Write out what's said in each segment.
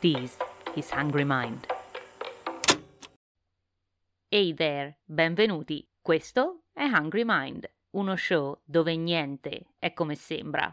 Tease His Hungry Mind. Hey there, benvenuti. Questo è Hungry Mind, uno show dove niente è come sembra.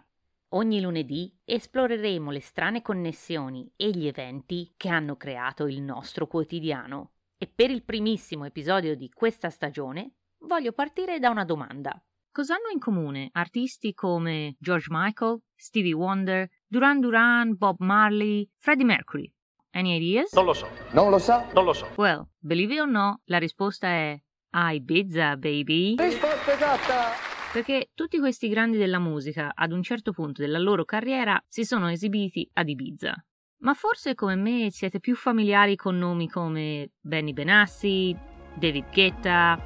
Ogni lunedì esploreremo le strane connessioni e gli eventi che hanno creato il nostro quotidiano. E per il primissimo episodio di questa stagione voglio partire da una domanda. Cosa hanno in comune artisti come George Michael, Stevie Wonder, Duran Duran, Bob Marley, Freddie Mercury? Any ideas? Non lo so. Non lo sa? Non lo so. Well, believe it or no, la risposta è a Ibiza, baby. Risposta esatta! Perché tutti questi grandi della musica, ad un certo punto della loro carriera, si sono esibiti ad Ibiza. Ma forse come me siete più familiari con nomi come Benny Benassi, David Guetta,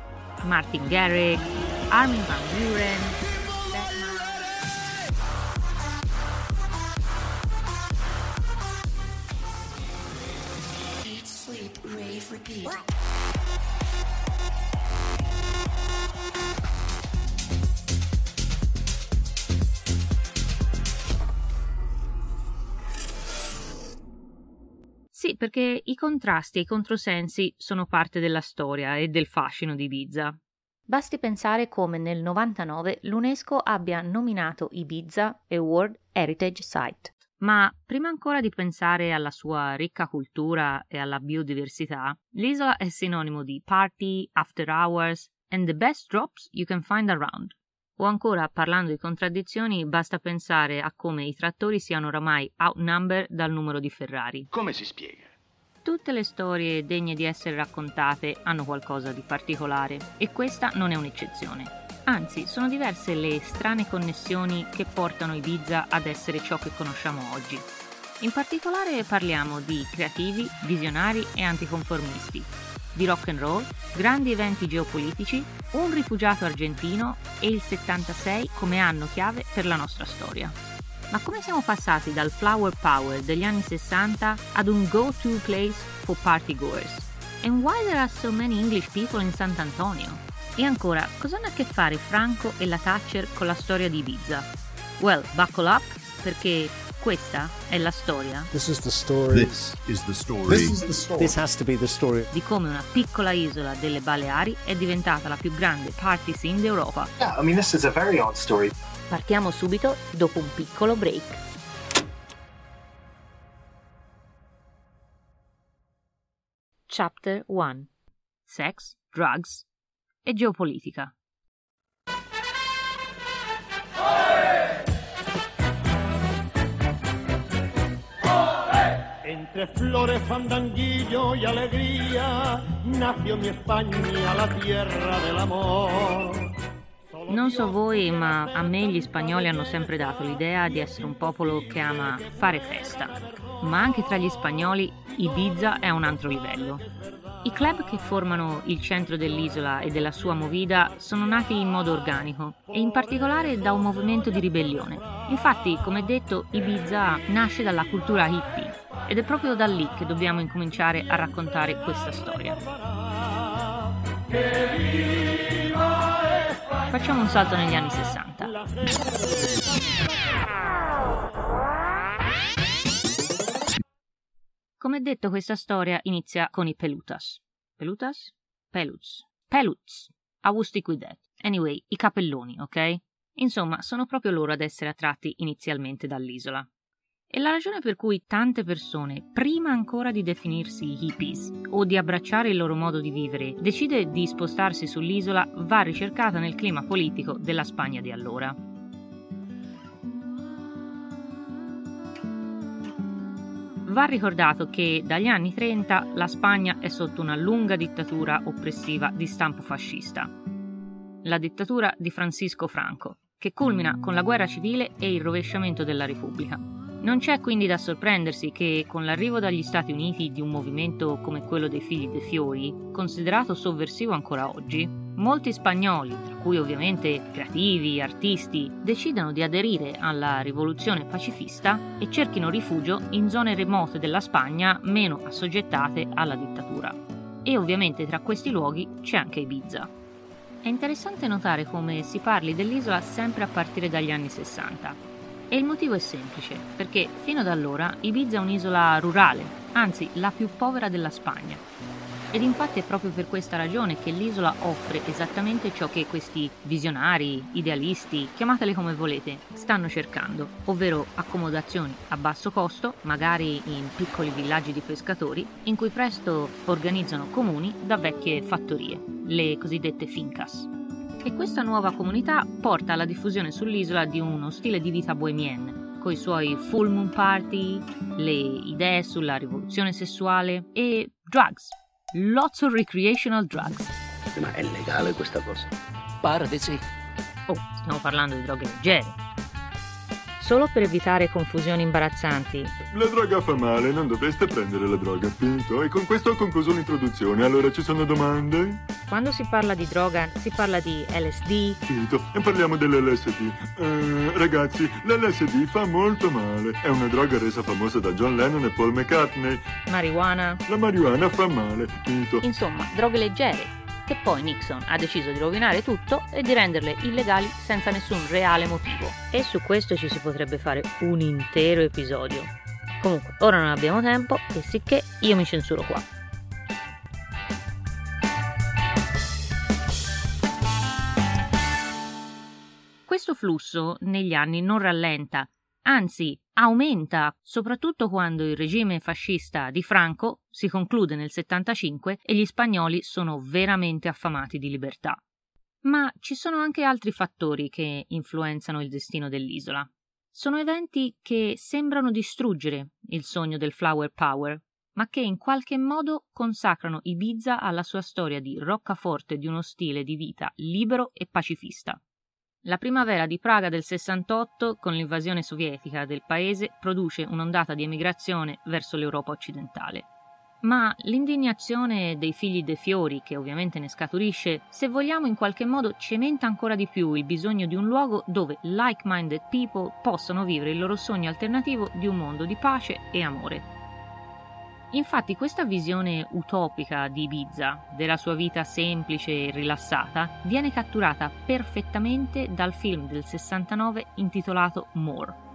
Martin Garrix, Armin van Buren, repeat. Sì, perché i contrasti e i controsensi sono parte della storia e del fascino di Ibiza. Basti pensare come nel 99 l'UNESCO abbia nominato Ibiza a World Heritage Site. Ma prima ancora di pensare alla sua ricca cultura e alla biodiversità, l'isola è sinonimo di party, after hours and the best drops you can find around. O ancora, parlando di contraddizioni, basta pensare a come i trattori siano oramai outnumbered dal numero di Ferrari. Come si spiega? Tutte le storie degne di essere raccontate hanno qualcosa di particolare e questa non è un'eccezione. Anzi, sono diverse le strane connessioni che portano Ibiza ad essere ciò che conosciamo oggi. In particolare parliamo di creativi, visionari e anticonformisti, di rock and roll, grandi eventi geopolitici, un rifugiato argentino e il 76 come anno chiave per la nostra storia. Ma come siamo passati dal flower power degli anni 60 ad un go-to place for party goers? And why there are so many English people in Sant'Antonio? E ancora, cosa hanno a che fare Franco e la Thatcher con la storia di Ibiza? Well, buckle up, perché questa è la storia This is the story. This is the story. This is the story. This has to be the story. di come una piccola isola delle Baleari è diventata la più grande party scene d'Europa. Yeah, I mean, this is a very odd story. Partiamo subito dopo un piccolo break. Chapter 1 Sex, Drugs e Geopolitica. Entre flores, fandanguillo y alegría, nació mi España, la tierra del amor. Non so voi, ma a me gli spagnoli hanno sempre dato l'idea di essere un popolo che ama fare festa. Ma anche tra gli spagnoli Ibiza è a un altro livello. I club che formano il centro dell'isola e della sua movida sono nati in modo organico e in particolare da un movimento di ribellione. Infatti, come detto, Ibiza nasce dalla cultura hippie ed è proprio da lì che dobbiamo incominciare a raccontare questa storia. Facciamo un salto negli anni 60. Come detto, questa storia inizia con i Pelutas. Pelutas? Peluts. Peluts. I will stick with that. Anyway, i capelloni, ok? Insomma, sono proprio loro ad essere attratti inizialmente dall'isola. E la ragione per cui tante persone, prima ancora di definirsi hippies o di abbracciare il loro modo di vivere, decide di spostarsi sull'isola va ricercata nel clima politico della Spagna di allora. Va ricordato che dagli anni 30 la Spagna è sotto una lunga dittatura oppressiva di stampo fascista. La dittatura di Francisco Franco, che culmina con la guerra civile e il rovesciamento della Repubblica. Non c'è quindi da sorprendersi che, con l'arrivo dagli Stati Uniti di un movimento come quello dei Figli dei Fiori, considerato sovversivo ancora oggi, molti spagnoli, tra cui ovviamente creativi, artisti, decidano di aderire alla rivoluzione pacifista e cerchino rifugio in zone remote della Spagna meno assoggettate alla dittatura. E ovviamente tra questi luoghi c'è anche Ibiza. È interessante notare come si parli dell'isola sempre a partire dagli anni 60. E il motivo è semplice, perché fino ad allora Ibiza è un'isola rurale, anzi la più povera della Spagna. Ed infatti è proprio per questa ragione che l'isola offre esattamente ciò che questi visionari, idealisti, chiamateli come volete, stanno cercando, ovvero accomodazioni a basso costo, magari in piccoli villaggi di pescatori, in cui presto organizzano comuni da vecchie fattorie, le cosiddette fincas e questa nuova comunità porta alla diffusione sull'isola di uno stile di vita bohemienne, con i suoi full moon party, le idee sulla rivoluzione sessuale e drugs. Lots of recreational drugs. Ma è legale questa cosa? Pare di sì. Oh, stiamo parlando di droghe leggere. Solo per evitare confusioni imbarazzanti, La droga fa male, non dovreste prendere la droga, finito. E con questo ho concluso l'introduzione. Allora ci sono domande? quando si parla di droga si parla di LSD, Finito. E parliamo dell'LSD. Eh, ragazzi, l'LSD fa molto male. È una droga resa famosa da John Lennon e Paul McCartney. marijuana, La marijuana fa male, finito. insomma droghe leggere, che poi Nixon ha deciso di rovinare tutto e di renderle illegali senza nessun reale motivo. E su questo ci si potrebbe fare un intero episodio. Comunque, ora non abbiamo tempo e sicché io mi censuro qua. Questo flusso negli anni non rallenta, anzi aumenta, soprattutto quando il regime fascista di Franco si conclude nel 75 e gli spagnoli sono veramente affamati di libertà. Ma ci sono anche altri fattori che influenzano il destino dell'isola. Sono eventi che sembrano distruggere il sogno del flower power, ma che in qualche modo consacrano Ibiza alla sua storia di roccaforte di uno stile di vita libero e pacifista. La primavera di Praga del 68, con l'invasione sovietica del paese, produce un'ondata di emigrazione verso l'Europa occidentale. Ma l'indignazione dei figli dei fiori, che ovviamente ne scaturisce, se vogliamo in qualche modo cementa ancora di più il bisogno di un luogo dove like-minded people possano vivere il loro sogno alternativo di un mondo di pace e amore. Infatti questa visione utopica di Ibiza, della sua vita semplice e rilassata, viene catturata perfettamente dal film del 69 intitolato More.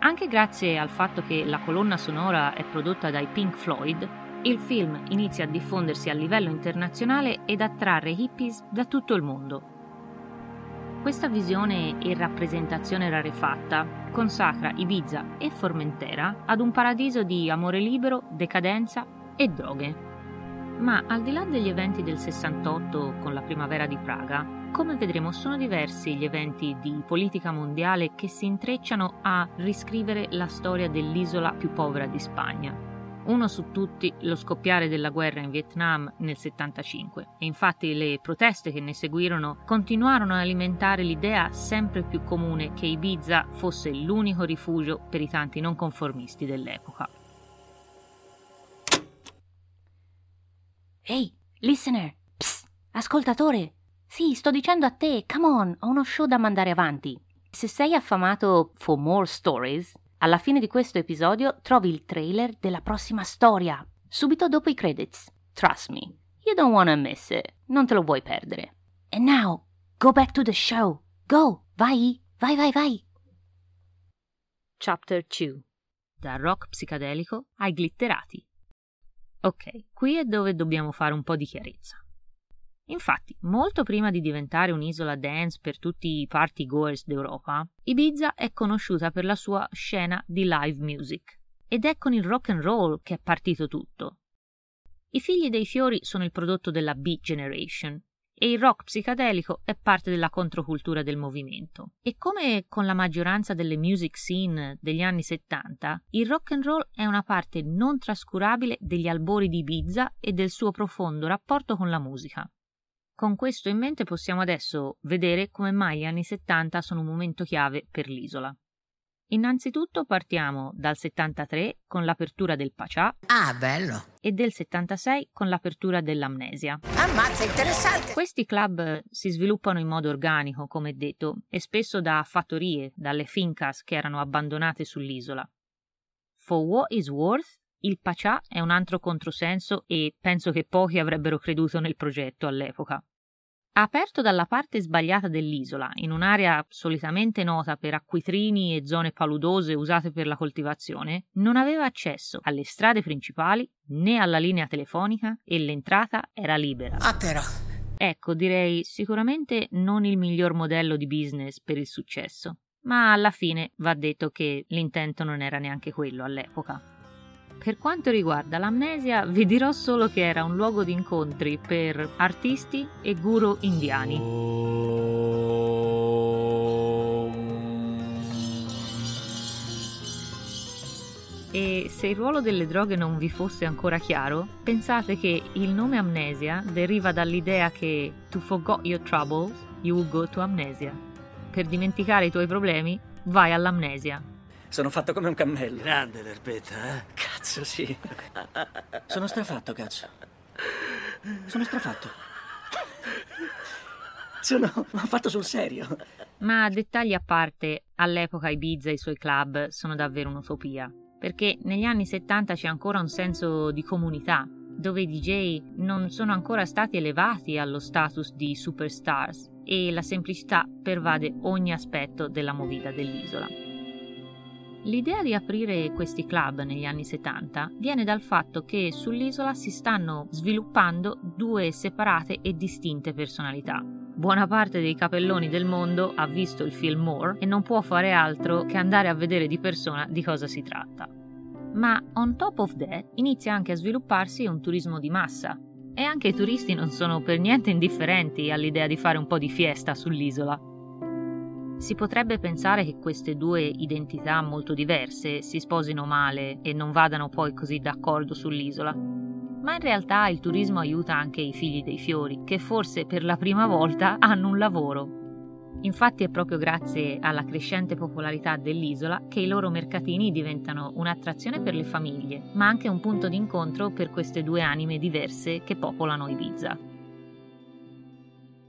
Anche grazie al fatto che la colonna sonora è prodotta dai Pink Floyd, il film inizia a diffondersi a livello internazionale ed attrarre hippies da tutto il mondo. Questa visione e rappresentazione rarefatta consacra Ibiza e Formentera ad un paradiso di amore libero, decadenza e droghe. Ma al di là degli eventi del 68 con la primavera di Praga, come vedremo sono diversi gli eventi di politica mondiale che si intrecciano a riscrivere la storia dell'isola più povera di Spagna. Uno su tutti lo scoppiare della guerra in Vietnam nel 75 e infatti le proteste che ne seguirono continuarono ad alimentare l'idea sempre più comune che Ibiza fosse l'unico rifugio per i tanti non conformisti dell'epoca. Ehi, listener! Psst, ascoltatore! Sì, sto dicendo a te, come on, ho uno show da mandare avanti. Se sei affamato for more stories, alla fine di questo episodio trovi il trailer della prossima storia, subito dopo i credits. Trust me, you don't wanna miss it, non te lo vuoi perdere. And now, go back to the show. Go, vai, vai, vai, vai. Chapter 2 Da rock psicadelico ai glitterati. Ok, qui è dove dobbiamo fare un po' di chiarezza. Infatti, molto prima di diventare un'isola dance per tutti i party goers d'Europa, Ibiza è conosciuta per la sua scena di live music. Ed è con il rock and roll che è partito tutto. I figli dei fiori sono il prodotto della Beat Generation e il rock psicadelico è parte della controcultura del movimento. E come con la maggioranza delle music scene degli anni 70, il rock and roll è una parte non trascurabile degli albori di Ibiza e del suo profondo rapporto con la musica. Con questo in mente possiamo adesso vedere come mai gli anni 70 sono un momento chiave per l'isola. Innanzitutto partiamo dal 73 con l'apertura del Pachà Ah, bello. e del 76 con l'apertura dell'Amnesia. Ammazza, interessante. Questi club si sviluppano in modo organico, come detto, e spesso da fattorie, dalle fincas che erano abbandonate sull'isola. For what is worth, il Pachà è un altro controsenso e penso che pochi avrebbero creduto nel progetto all'epoca. Aperto dalla parte sbagliata dell'isola, in un'area solitamente nota per acquitrini e zone paludose usate per la coltivazione, non aveva accesso alle strade principali né alla linea telefonica e l'entrata era libera. Ah, però. Ecco, direi sicuramente non il miglior modello di business per il successo, ma alla fine va detto che l'intento non era neanche quello all'epoca. Per quanto riguarda l'amnesia, vi dirò solo che era un luogo di incontri per artisti e guru indiani. E se il ruolo delle droghe non vi fosse ancora chiaro, pensate che il nome amnesia deriva dall'idea che to forget your troubles, you go to amnesia. Per dimenticare i tuoi problemi, vai all'amnesia. Sono fatto come un cammello. Grande l'erbetta, eh? Cazzo, sì. Sono strafatto, cazzo. Sono strafatto. Sono fatto sul serio. Ma dettagli a parte, all'epoca Ibiza e i suoi club sono davvero un'utopia, perché negli anni 70 c'è ancora un senso di comunità, dove i DJ non sono ancora stati elevati allo status di superstars e la semplicità pervade ogni aspetto della movida dell'isola. L'idea di aprire questi club negli anni 70 viene dal fatto che sull'isola si stanno sviluppando due separate e distinte personalità. Buona parte dei capelloni del mondo ha visto il film More e non può fare altro che andare a vedere di persona di cosa si tratta. Ma on top of that inizia anche a svilupparsi un turismo di massa e anche i turisti non sono per niente indifferenti all'idea di fare un po' di fiesta sull'isola. Si potrebbe pensare che queste due identità molto diverse si sposino male e non vadano poi così d'accordo sull'isola. Ma in realtà il turismo aiuta anche i figli dei fiori, che forse per la prima volta hanno un lavoro. Infatti è proprio grazie alla crescente popolarità dell'isola che i loro mercatini diventano un'attrazione per le famiglie, ma anche un punto d'incontro per queste due anime diverse che popolano Ibiza.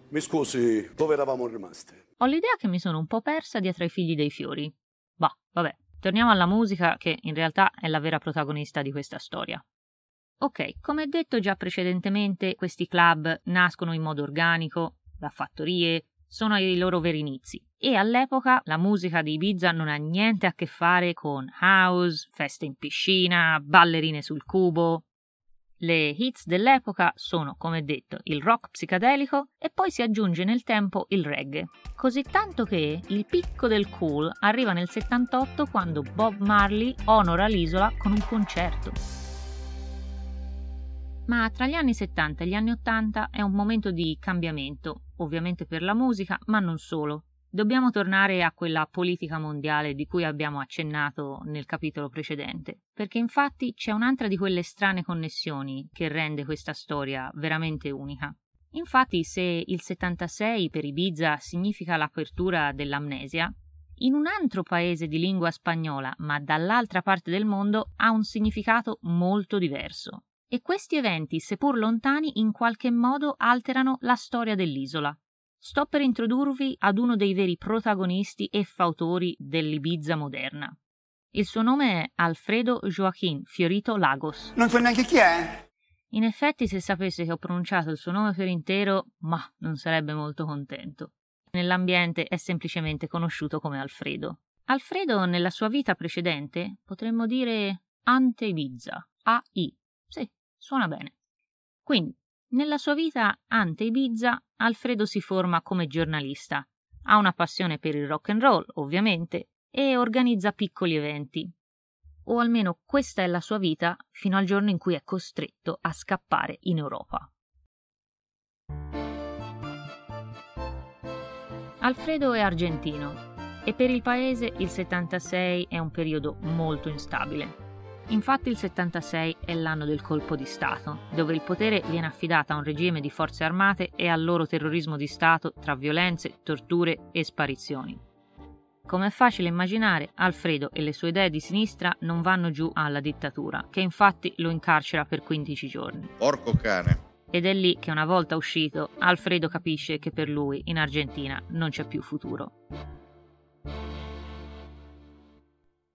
Mi scusi, dove eravamo rimasti? Ho l'idea che mi sono un po' persa dietro ai figli dei fiori. Bah, vabbè, torniamo alla musica che in realtà è la vera protagonista di questa storia. Ok, come detto già precedentemente, questi club nascono in modo organico, da fattorie, sono ai loro veri inizi e all'epoca la musica di Ibiza non ha niente a che fare con house, feste in piscina, ballerine sul cubo, le hits dell'epoca sono, come detto, il rock psicadelico e poi si aggiunge nel tempo il reggae. Così tanto che il picco del cool arriva nel 78 quando Bob Marley onora l'isola con un concerto. Ma tra gli anni 70 e gli anni 80 è un momento di cambiamento, ovviamente per la musica, ma non solo. Dobbiamo tornare a quella politica mondiale di cui abbiamo accennato nel capitolo precedente, perché infatti c'è un'altra di quelle strane connessioni che rende questa storia veramente unica. Infatti, se il 76 per Ibiza significa l'apertura dell'amnesia, in un altro paese di lingua spagnola, ma dall'altra parte del mondo, ha un significato molto diverso. E questi eventi, seppur lontani, in qualche modo alterano la storia dell'isola. Sto per introdurvi ad uno dei veri protagonisti e fautori dell'Ibiza moderna. Il suo nome è Alfredo Joaquín Fiorito Lagos. Non so neanche chi è. In effetti, se sapesse che ho pronunciato il suo nome per intero, ma non sarebbe molto contento. Nell'ambiente è semplicemente conosciuto come Alfredo. Alfredo, nella sua vita precedente, potremmo dire ante Ibiza, AI. Sì, suona bene. Quindi, nella sua vita ante Ibiza, Alfredo si forma come giornalista. Ha una passione per il rock and roll, ovviamente, e organizza piccoli eventi. O almeno questa è la sua vita fino al giorno in cui è costretto a scappare in Europa. Alfredo è argentino e per il paese il 76 è un periodo molto instabile. Infatti il 76 è l'anno del colpo di Stato, dove il potere viene affidato a un regime di forze armate e al loro terrorismo di Stato tra violenze, torture e sparizioni. Come è facile immaginare, Alfredo e le sue idee di sinistra non vanno giù alla dittatura, che infatti lo incarcera per 15 giorni. Porco cane. Ed è lì che una volta uscito, Alfredo capisce che per lui in Argentina non c'è più futuro.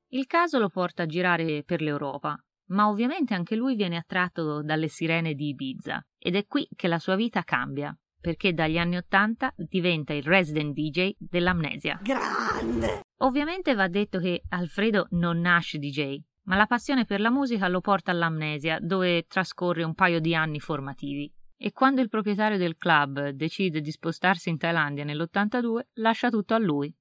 Il caso lo porta a girare per l'Europa, ma ovviamente anche lui viene attratto dalle sirene di Ibiza ed è qui che la sua vita cambia. perché dagli anni Ottanta diventa il resident DJ dell'Amnesia. Grande! Ovviamente va detto che Alfredo non nasce DJ, ma la passione per la musica lo porta all'Amnesia, dove trascorre un paio di anni formativi. E quando il proprietario del club decide di spostarsi in Thailandia nell'82, lascia tutto a lui.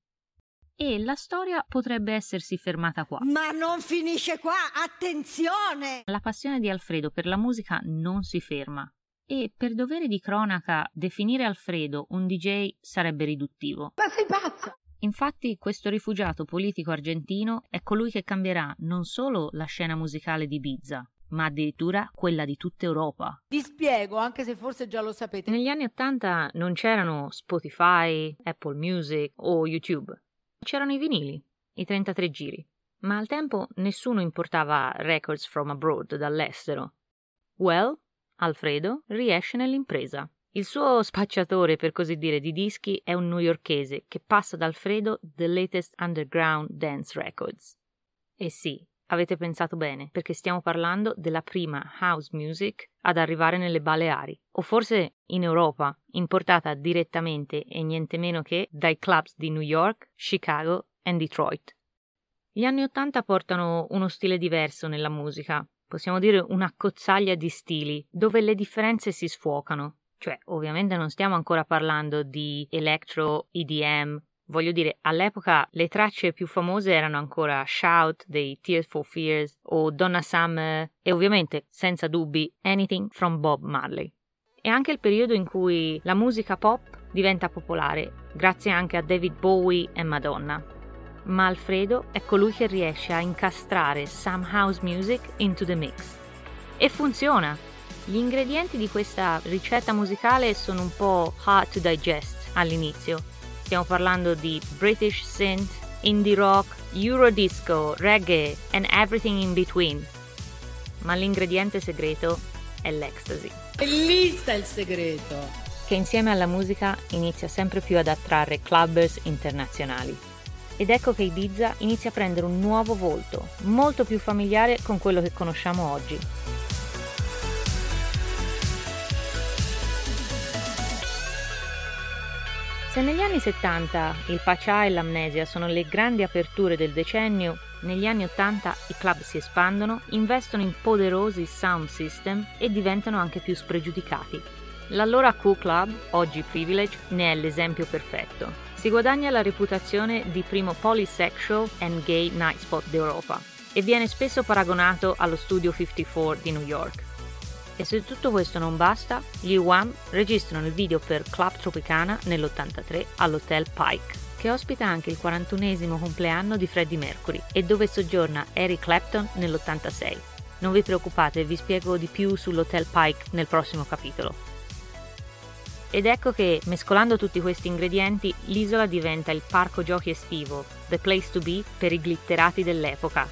E la storia potrebbe essersi fermata qua. Ma non finisce qua, attenzione! La passione di Alfredo per la musica non si ferma. E per dovere di cronaca, definire Alfredo un DJ sarebbe riduttivo. Ma sei pazzo! Infatti, questo rifugiato politico argentino è colui che cambierà non solo la scena musicale di Ibiza, ma addirittura quella di tutta Europa. Vi spiego, anche se forse già lo sapete. Negli anni Ottanta non c'erano Spotify, Apple Music o YouTube. C'erano i vinili, i 33 giri. Ma al tempo nessuno importava records from abroad, dall'estero. Well, Alfredo riesce nell'impresa. Il suo spacciatore, per così dire, di dischi è un newyorkese che passa ad Alfredo The Latest Underground Dance Records. E sì, avete pensato bene, perché stiamo parlando della prima house music ad arrivare nelle Baleari, o forse in Europa, importata direttamente e niente meno che dai clubs di New York, Chicago e Detroit. Gli anni Ottanta portano uno stile diverso nella musica, possiamo dire una cozzaglia di stili, dove le differenze si sfuocano. Cioè, ovviamente non stiamo ancora parlando di electro, EDM. Voglio dire, all'epoca le tracce più famose erano ancora Shout dei Tears for Fears o Donna Summer e ovviamente, senza dubbi, Anything from Bob Marley. È anche il periodo in cui la musica pop diventa popolare, grazie anche a David Bowie e Madonna. Ma Alfredo è colui che riesce a incastrare some house music into the mix. E funziona! Gli ingredienti di questa ricetta musicale sono un po' hard to digest all'inizio. Stiamo parlando di British synth, indie rock, eurodisco, reggae and everything in between. Ma l'ingrediente segreto è l'ecstasy. E lì sta il segreto. Che insieme alla musica inizia sempre più ad attrarre clubbers internazionali. Ed ecco che Ibiza inizia a prendere un nuovo volto, molto più familiare con quello che conosciamo oggi. Se negli anni 70 il Pachà e l'amnesia sono le grandi aperture del decennio, negli anni 80 i club si espandono, investono in poderosi sound system e diventano anche più spregiudicati. L'allora Q Club, oggi Privilege, ne è l'esempio perfetto. Si guadagna la reputazione di primo polysexual and gay night spot d'Europa e viene spesso paragonato allo Studio 54 di New York. E se tutto questo non basta, gli Wham registrano il video per Club Tropicana nell'83 all'Hotel Pike, che ospita anche il 41esimo compleanno di Freddie Mercury e dove soggiorna Eric Clapton nell'86. Non vi preoccupate, vi spiego di più sull'Hotel Pike nel prossimo capitolo. Ed ecco che, mescolando tutti questi ingredienti, l'isola diventa il parco giochi estivo, the place to be per i glitterati dell'epoca.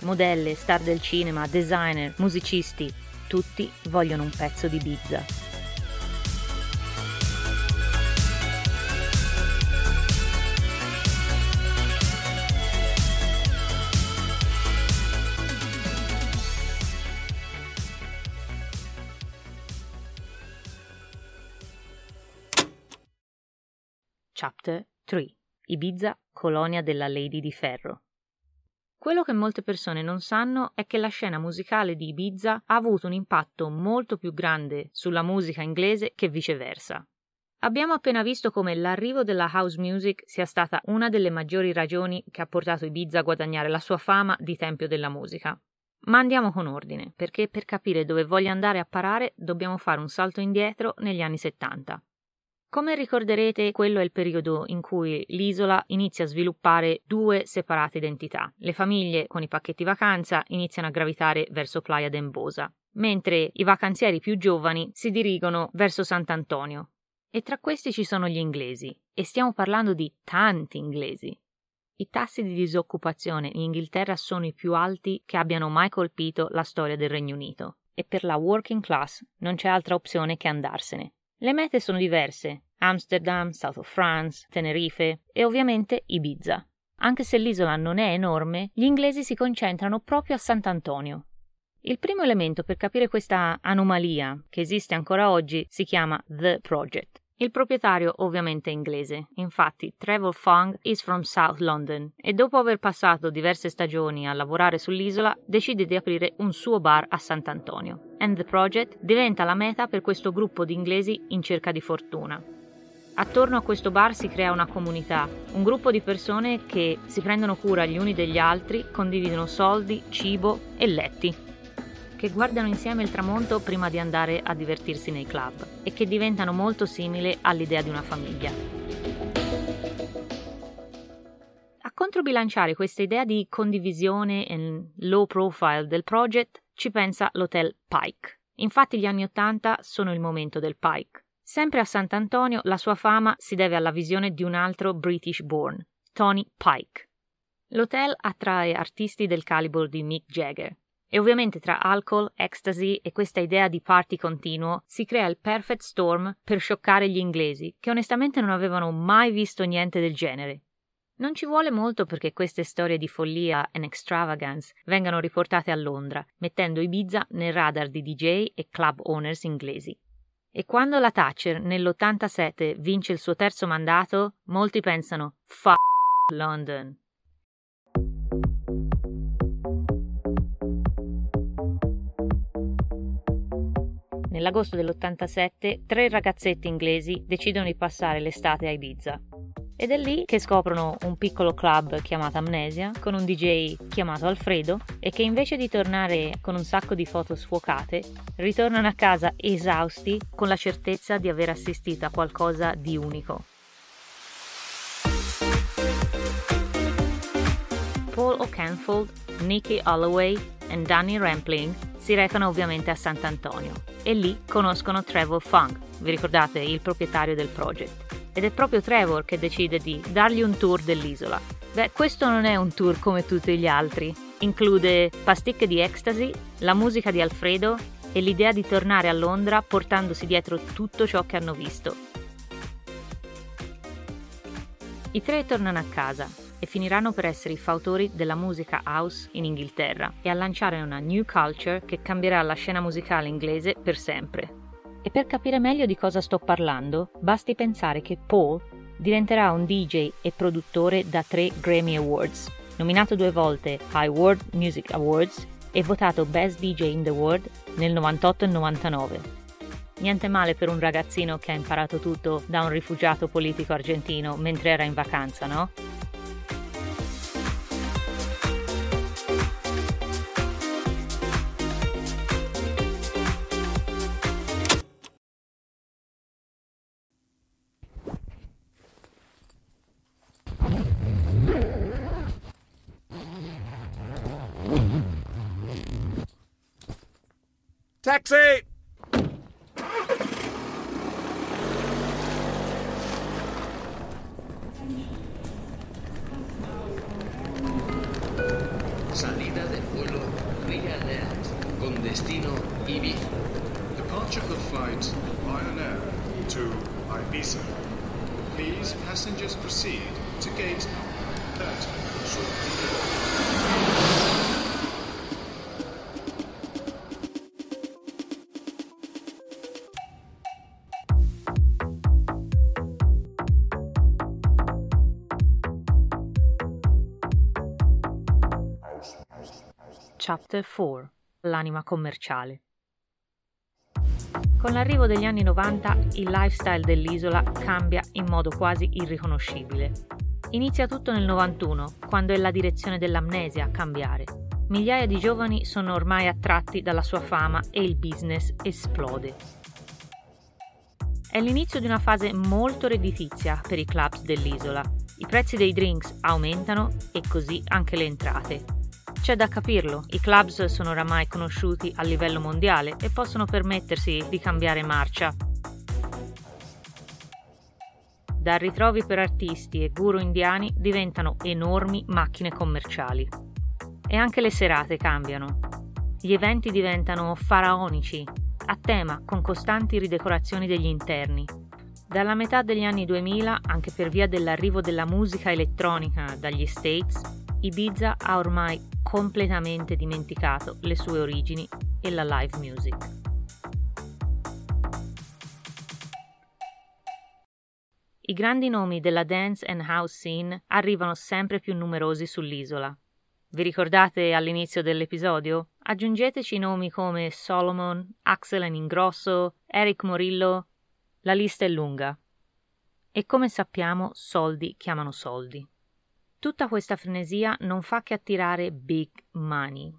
Modelle, star del cinema, designer, musicisti, tutti vogliono un pezzo di Ibiza. Chapter 3 Ibiza, colonia della Lady di Ferro. Quello che molte persone non sanno è che la scena musicale di Ibiza ha avuto un impatto molto più grande sulla musica inglese che viceversa. Abbiamo appena visto come l'arrivo della house music sia stata una delle maggiori ragioni che ha portato Ibiza a guadagnare la sua fama di tempio della musica. Ma andiamo con ordine, perché per capire dove voglio andare a parare dobbiamo fare un salto indietro negli anni 70. Come ricorderete, quello è il periodo in cui l'isola inizia a sviluppare due separate identità. Le famiglie con i pacchetti vacanza iniziano a gravitare verso Playa d'Embosa, mentre i vacanzieri più giovani si dirigono verso Sant'Antonio. E tra questi ci sono gli inglesi, e stiamo parlando di tanti inglesi. I tassi di disoccupazione in Inghilterra sono i più alti che abbiano mai colpito la storia del Regno Unito, e per la working class non c'è altra opzione che andarsene. Le mete sono diverse, Amsterdam, South of France, Tenerife e ovviamente Ibiza. Anche se l'isola non è enorme, gli inglesi si concentrano proprio a Sant'Antonio. Il primo elemento per capire questa anomalia, che esiste ancora oggi, si chiama The Project. Il proprietario ovviamente è inglese, infatti Trevor Fung is from South London e dopo aver passato diverse stagioni a lavorare sull'isola decide di aprire un suo bar a Sant'Antonio. And the Project diventa la meta per questo gruppo di inglesi in cerca di fortuna. Attorno a questo bar si crea una comunità, un gruppo di persone che si prendono cura gli uni degli altri, condividono soldi, cibo e letti che guardano insieme il tramonto prima di andare a divertirsi nei club e che diventano molto simili all'idea di una famiglia. A controbilanciare questa idea di condivisione e low profile del project ci pensa l'hotel Pike. Infatti gli anni Ottanta sono il momento del Pike. Sempre a Sant'Antonio la sua fama si deve alla visione di un altro British born, Tony Pike. L'hotel attrae artisti del calibro di Mick Jagger, e ovviamente tra alcol, ecstasy e questa idea di party continuo si crea il perfect storm per scioccare gli inglesi, che onestamente non avevano mai visto niente del genere. Non ci vuole molto perché queste storie di follia and extravagance vengano riportate a Londra, mettendo Ibiza nel radar di DJ e club owners inglesi. E quando la Thatcher nell'87 vince il suo terzo mandato, molti pensano F London. Nell'agosto dell'87 tre ragazzetti inglesi decidono di passare l'estate a Ibiza. Ed è lì che scoprono un piccolo club chiamato Amnesia con un DJ chiamato Alfredo e che invece di tornare con un sacco di foto sfuocate, ritornano a casa esausti con la certezza di aver assistito a qualcosa di unico. Paul O'Canfold, Nicky Holloway e Danny Rampling si recano ovviamente a Sant'Antonio e lì conoscono Trevor Funk, vi ricordate, il proprietario del project. Ed è proprio Trevor che decide di dargli un tour dell'isola. Beh, questo non è un tour come tutti gli altri. Include pasticche di ecstasy, la musica di Alfredo e l'idea di tornare a Londra portandosi dietro tutto ciò che hanno visto. I tre tornano a casa e finiranno per essere i fautori della musica house in Inghilterra e a lanciare una new culture che cambierà la scena musicale inglese per sempre. E per capire meglio di cosa sto parlando, basti pensare che Paul diventerà un DJ e produttore da tre Grammy Awards, nominato due volte ai World Music Awards e votato Best DJ in the World nel 98 e 99. Niente male per un ragazzino che ha imparato tutto da un rifugiato politico argentino mentre era in vacanza, no? Chapter 4 L'anima commerciale. Con l'arrivo degli anni 90 il lifestyle dell'isola cambia in modo quasi irriconoscibile. Inizia tutto nel 91, quando è la direzione dell'amnesia a cambiare. Migliaia di giovani sono ormai attratti dalla sua fama e il business esplode. È l'inizio di una fase molto redditizia per i clubs dell'isola. I prezzi dei drinks aumentano e così anche le entrate. C'è da capirlo, i clubs sono oramai conosciuti a livello mondiale e possono permettersi di cambiare marcia. Da ritrovi per artisti e guru indiani diventano enormi macchine commerciali. E anche le serate cambiano. Gli eventi diventano faraonici, a tema con costanti ridecorazioni degli interni. Dalla metà degli anni 2000, anche per via dell'arrivo della musica elettronica dagli States, Ibiza ha ormai completamente dimenticato le sue origini e la live music. i grandi nomi della dance and house scene arrivano sempre più numerosi sull'isola. Vi ricordate all'inizio dell'episodio? Aggiungeteci nomi come Solomon, Axel Ingrosso, Eric Morillo. La lista è lunga. E come sappiamo, soldi chiamano soldi. Tutta questa frenesia non fa che attirare big money.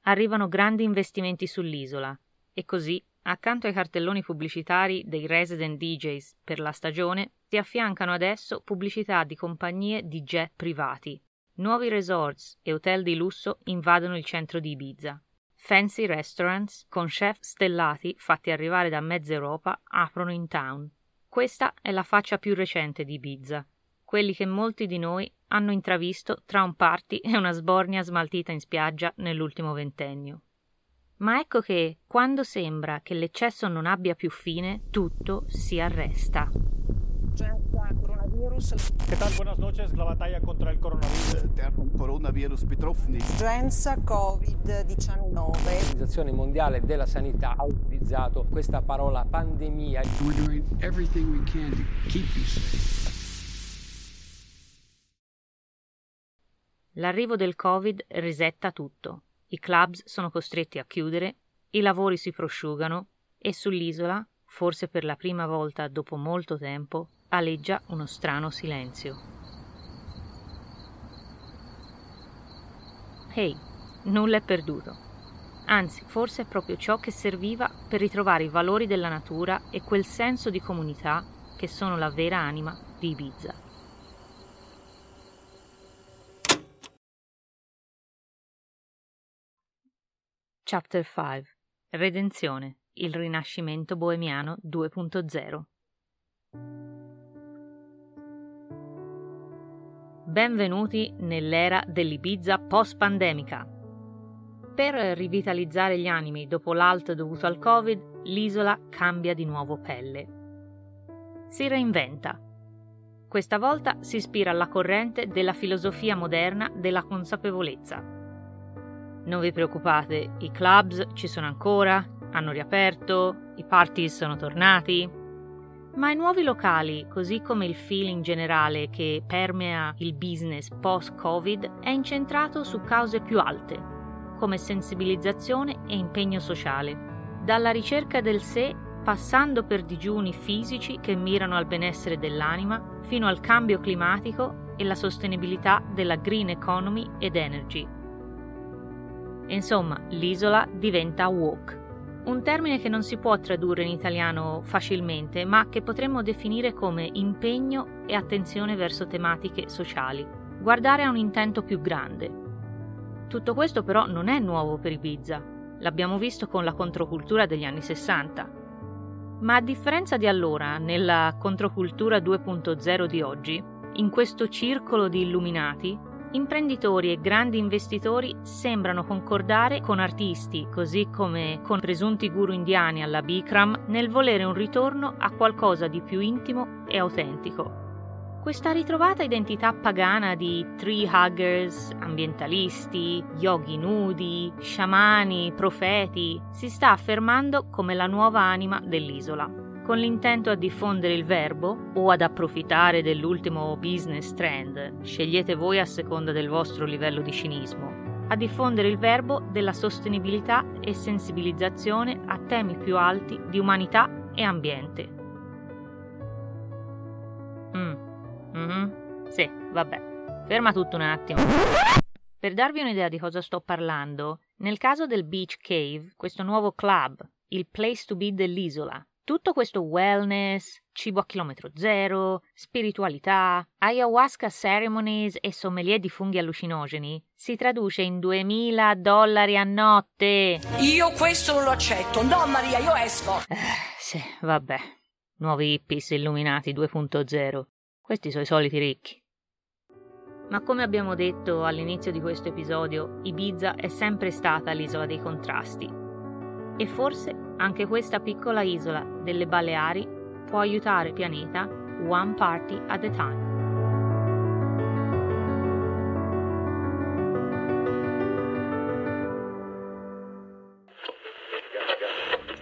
Arrivano grandi investimenti sull'isola e così, accanto ai cartelloni pubblicitari dei resident DJs per la stagione, si affiancano adesso pubblicità di compagnie di jet privati. Nuovi resorts e hotel di lusso invadono il centro di Ibiza. Fancy restaurants con chef stellati fatti arrivare da mezza Europa aprono in town. Questa è la faccia più recente di Ibiza, quelli che molti di noi hanno intravisto tra un party e una sbornia smaltita in spiaggia nell'ultimo ventennio. Ma ecco che, quando sembra che l'eccesso non abbia più fine, tutto si arresta. ¿Qué tal? Buenas noches. La batalla contra el coronavirus. Der vom Coronavirus betroffen ist. Urgenza Covid-19. L'Organizzazione Mondiale della Sanità ha utilizzato questa parola pandemia. We're doing everything we can to keep you safe. L'arrivo del Covid risetta tutto. I clubs sono costretti a chiudere, i lavori si prosciugano e sull'isola, forse per la prima volta dopo molto tempo, aleggia uno strano silenzio. Ehi, hey, nulla è perduto. Anzi, forse è proprio ciò che serviva per ritrovare i valori della natura e quel senso di comunità che sono la vera anima di Ibiza. Chapter 5 Redenzione Il rinascimento boemiano 2.0 Benvenuti nell'era dell'Ibiza post-pandemica. Per rivitalizzare gli animi dopo l'alt dovuto al Covid, l'isola cambia di nuovo pelle. Si reinventa. Questa volta si ispira alla corrente della filosofia moderna della consapevolezza. Non vi preoccupate, i clubs ci sono ancora, hanno riaperto, i party sono tornati, ma i nuovi locali, così come il feeling generale che permea il business post-Covid, è incentrato su cause più alte, come sensibilizzazione e impegno sociale. Dalla ricerca del sé, passando per digiuni fisici che mirano al benessere dell'anima, fino al cambio climatico e la sostenibilità della green economy ed energy. Insomma, l'isola diventa woke un termine che non si può tradurre in italiano facilmente, ma che potremmo definire come impegno e attenzione verso tematiche sociali. Guardare a un intento più grande. Tutto questo però non è nuovo per Ibiza, l'abbiamo visto con la controcultura degli anni 60. Ma a differenza di allora, nella controcultura 2.0 di oggi, in questo circolo di illuminati, imprenditori e grandi investitori sembrano concordare con artisti, così come con presunti guru indiani alla Bikram, nel volere un ritorno a qualcosa di più intimo e autentico. Questa ritrovata identità pagana di tree huggers, ambientalisti, yogi nudi, sciamani, profeti, si sta affermando come la nuova anima dell'isola con l'intento a diffondere il verbo o ad approfittare dell'ultimo business trend, scegliete voi a seconda del vostro livello di cinismo, a diffondere il verbo della sostenibilità e sensibilizzazione a temi più alti di umanità e ambiente. Mm. Mm-hmm. Sì, vabbè. Ferma tutto un attimo. Per darvi un'idea di cosa sto parlando, nel caso del Beach Cave, questo nuovo club, il place to be dell'isola, tutto questo wellness, cibo a chilometro zero, spiritualità, ayahuasca ceremonies e sommelier di funghi allucinogeni si traduce in 2000 dollari a notte. Io questo non lo accetto. No, Maria, io esco. Eh, sì, vabbè. Nuovi hippies illuminati 2.0. Questi sono i soliti ricchi. Ma come abbiamo detto all'inizio di questo episodio, Ibiza è sempre stata l'isola dei contrasti e forse anche questa piccola isola delle Baleari può aiutare il pianeta one party at a time.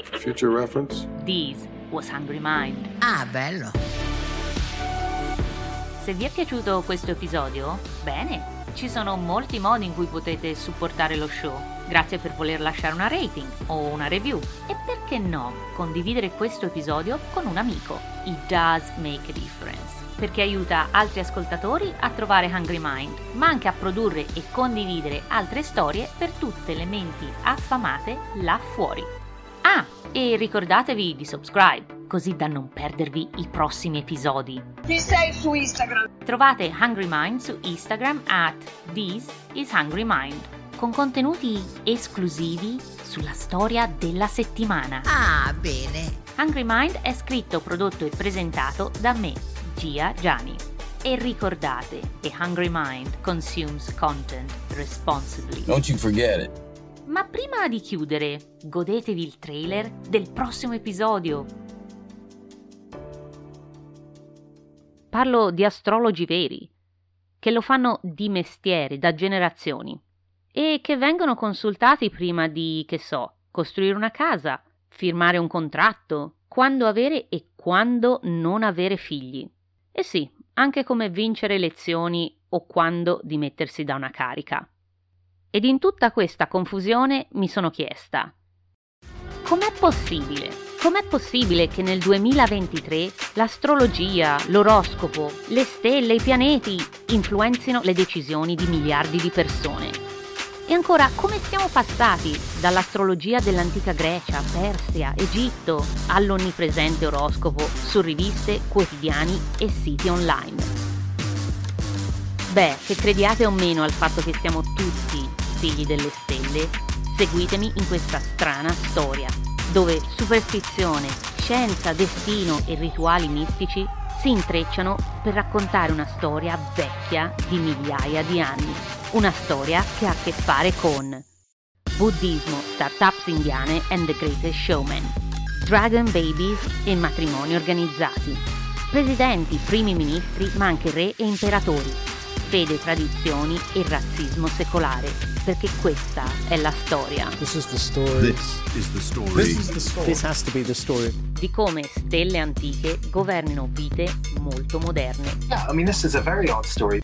For future reference? These was Hungry Mind. Ah, bello. Se vi è piaciuto questo episodio, bene, ci sono molti modi in cui potete supportare lo show. Grazie per voler lasciare una rating o una review. E perché no, condividere questo episodio con un amico. It does make a difference. Perché aiuta altri ascoltatori a trovare Hungry Mind, ma anche a produrre e condividere altre storie per tutte le menti affamate là fuori. Ah, e ricordatevi di subscribe, così da non perdervi i prossimi episodi. Chi sei su Instagram? Trovate Hungry Mind su Instagram at This is Hungry Mind, con contenuti esclusivi sulla storia della settimana. Ah, bene. Hungry Mind è scritto, prodotto e presentato da me, Gia Gianni. E ricordate che Hungry Mind consumes content responsibly. Don't you forget it. Ma prima di chiudere, godetevi il trailer del prossimo episodio. Parlo di astrologi veri, che lo fanno di mestiere da generazioni e che vengono consultati prima di, che so, costruire una casa, firmare un contratto, quando avere e quando non avere figli. E sì, anche come vincere elezioni o quando dimettersi da una carica. Ed in tutta questa confusione mi sono chiesta, com'è possibile? Com'è possibile che nel 2023 l'astrologia, l'oroscopo, le stelle, i pianeti influenzino le decisioni di miliardi di persone? E ancora, come siamo passati dall'astrologia dell'antica Grecia, Persia, Egitto all'onnipresente oroscopo su riviste, quotidiani e siti online? Beh, che crediate o meno al fatto che siamo tutti figli delle stelle, seguitemi in questa strana storia, dove superstizione, scienza, destino e rituali mistici si intrecciano per raccontare una storia vecchia di migliaia di anni. Una storia che ha a che fare con buddismo, startups indiane and the greatest showman, dragon babies e matrimoni organizzati, presidenti, primi ministri, ma anche re e imperatori, fede, tradizioni e razzismo secolare, perché questa è la storia. This is the story. This is the story. This is the story. This has to be the story. Di come stelle antiche governino vite molto moderne. Yeah, I mean, this is a very odd story.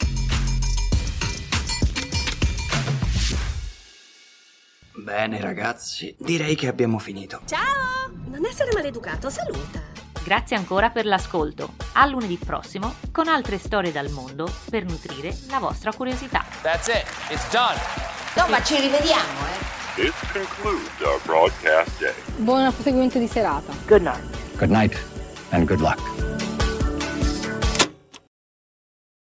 Bene ragazzi, direi che abbiamo finito. Ciao! Non essere maleducato, saluta. Grazie ancora per l'ascolto. A lunedì prossimo con altre storie dal mondo per nutrire la vostra curiosità. That's it. It's done. No, ma ci rivediamo, eh. This concludes our broadcast day. Buon proseguimento di serata. Good night. Good night and good luck.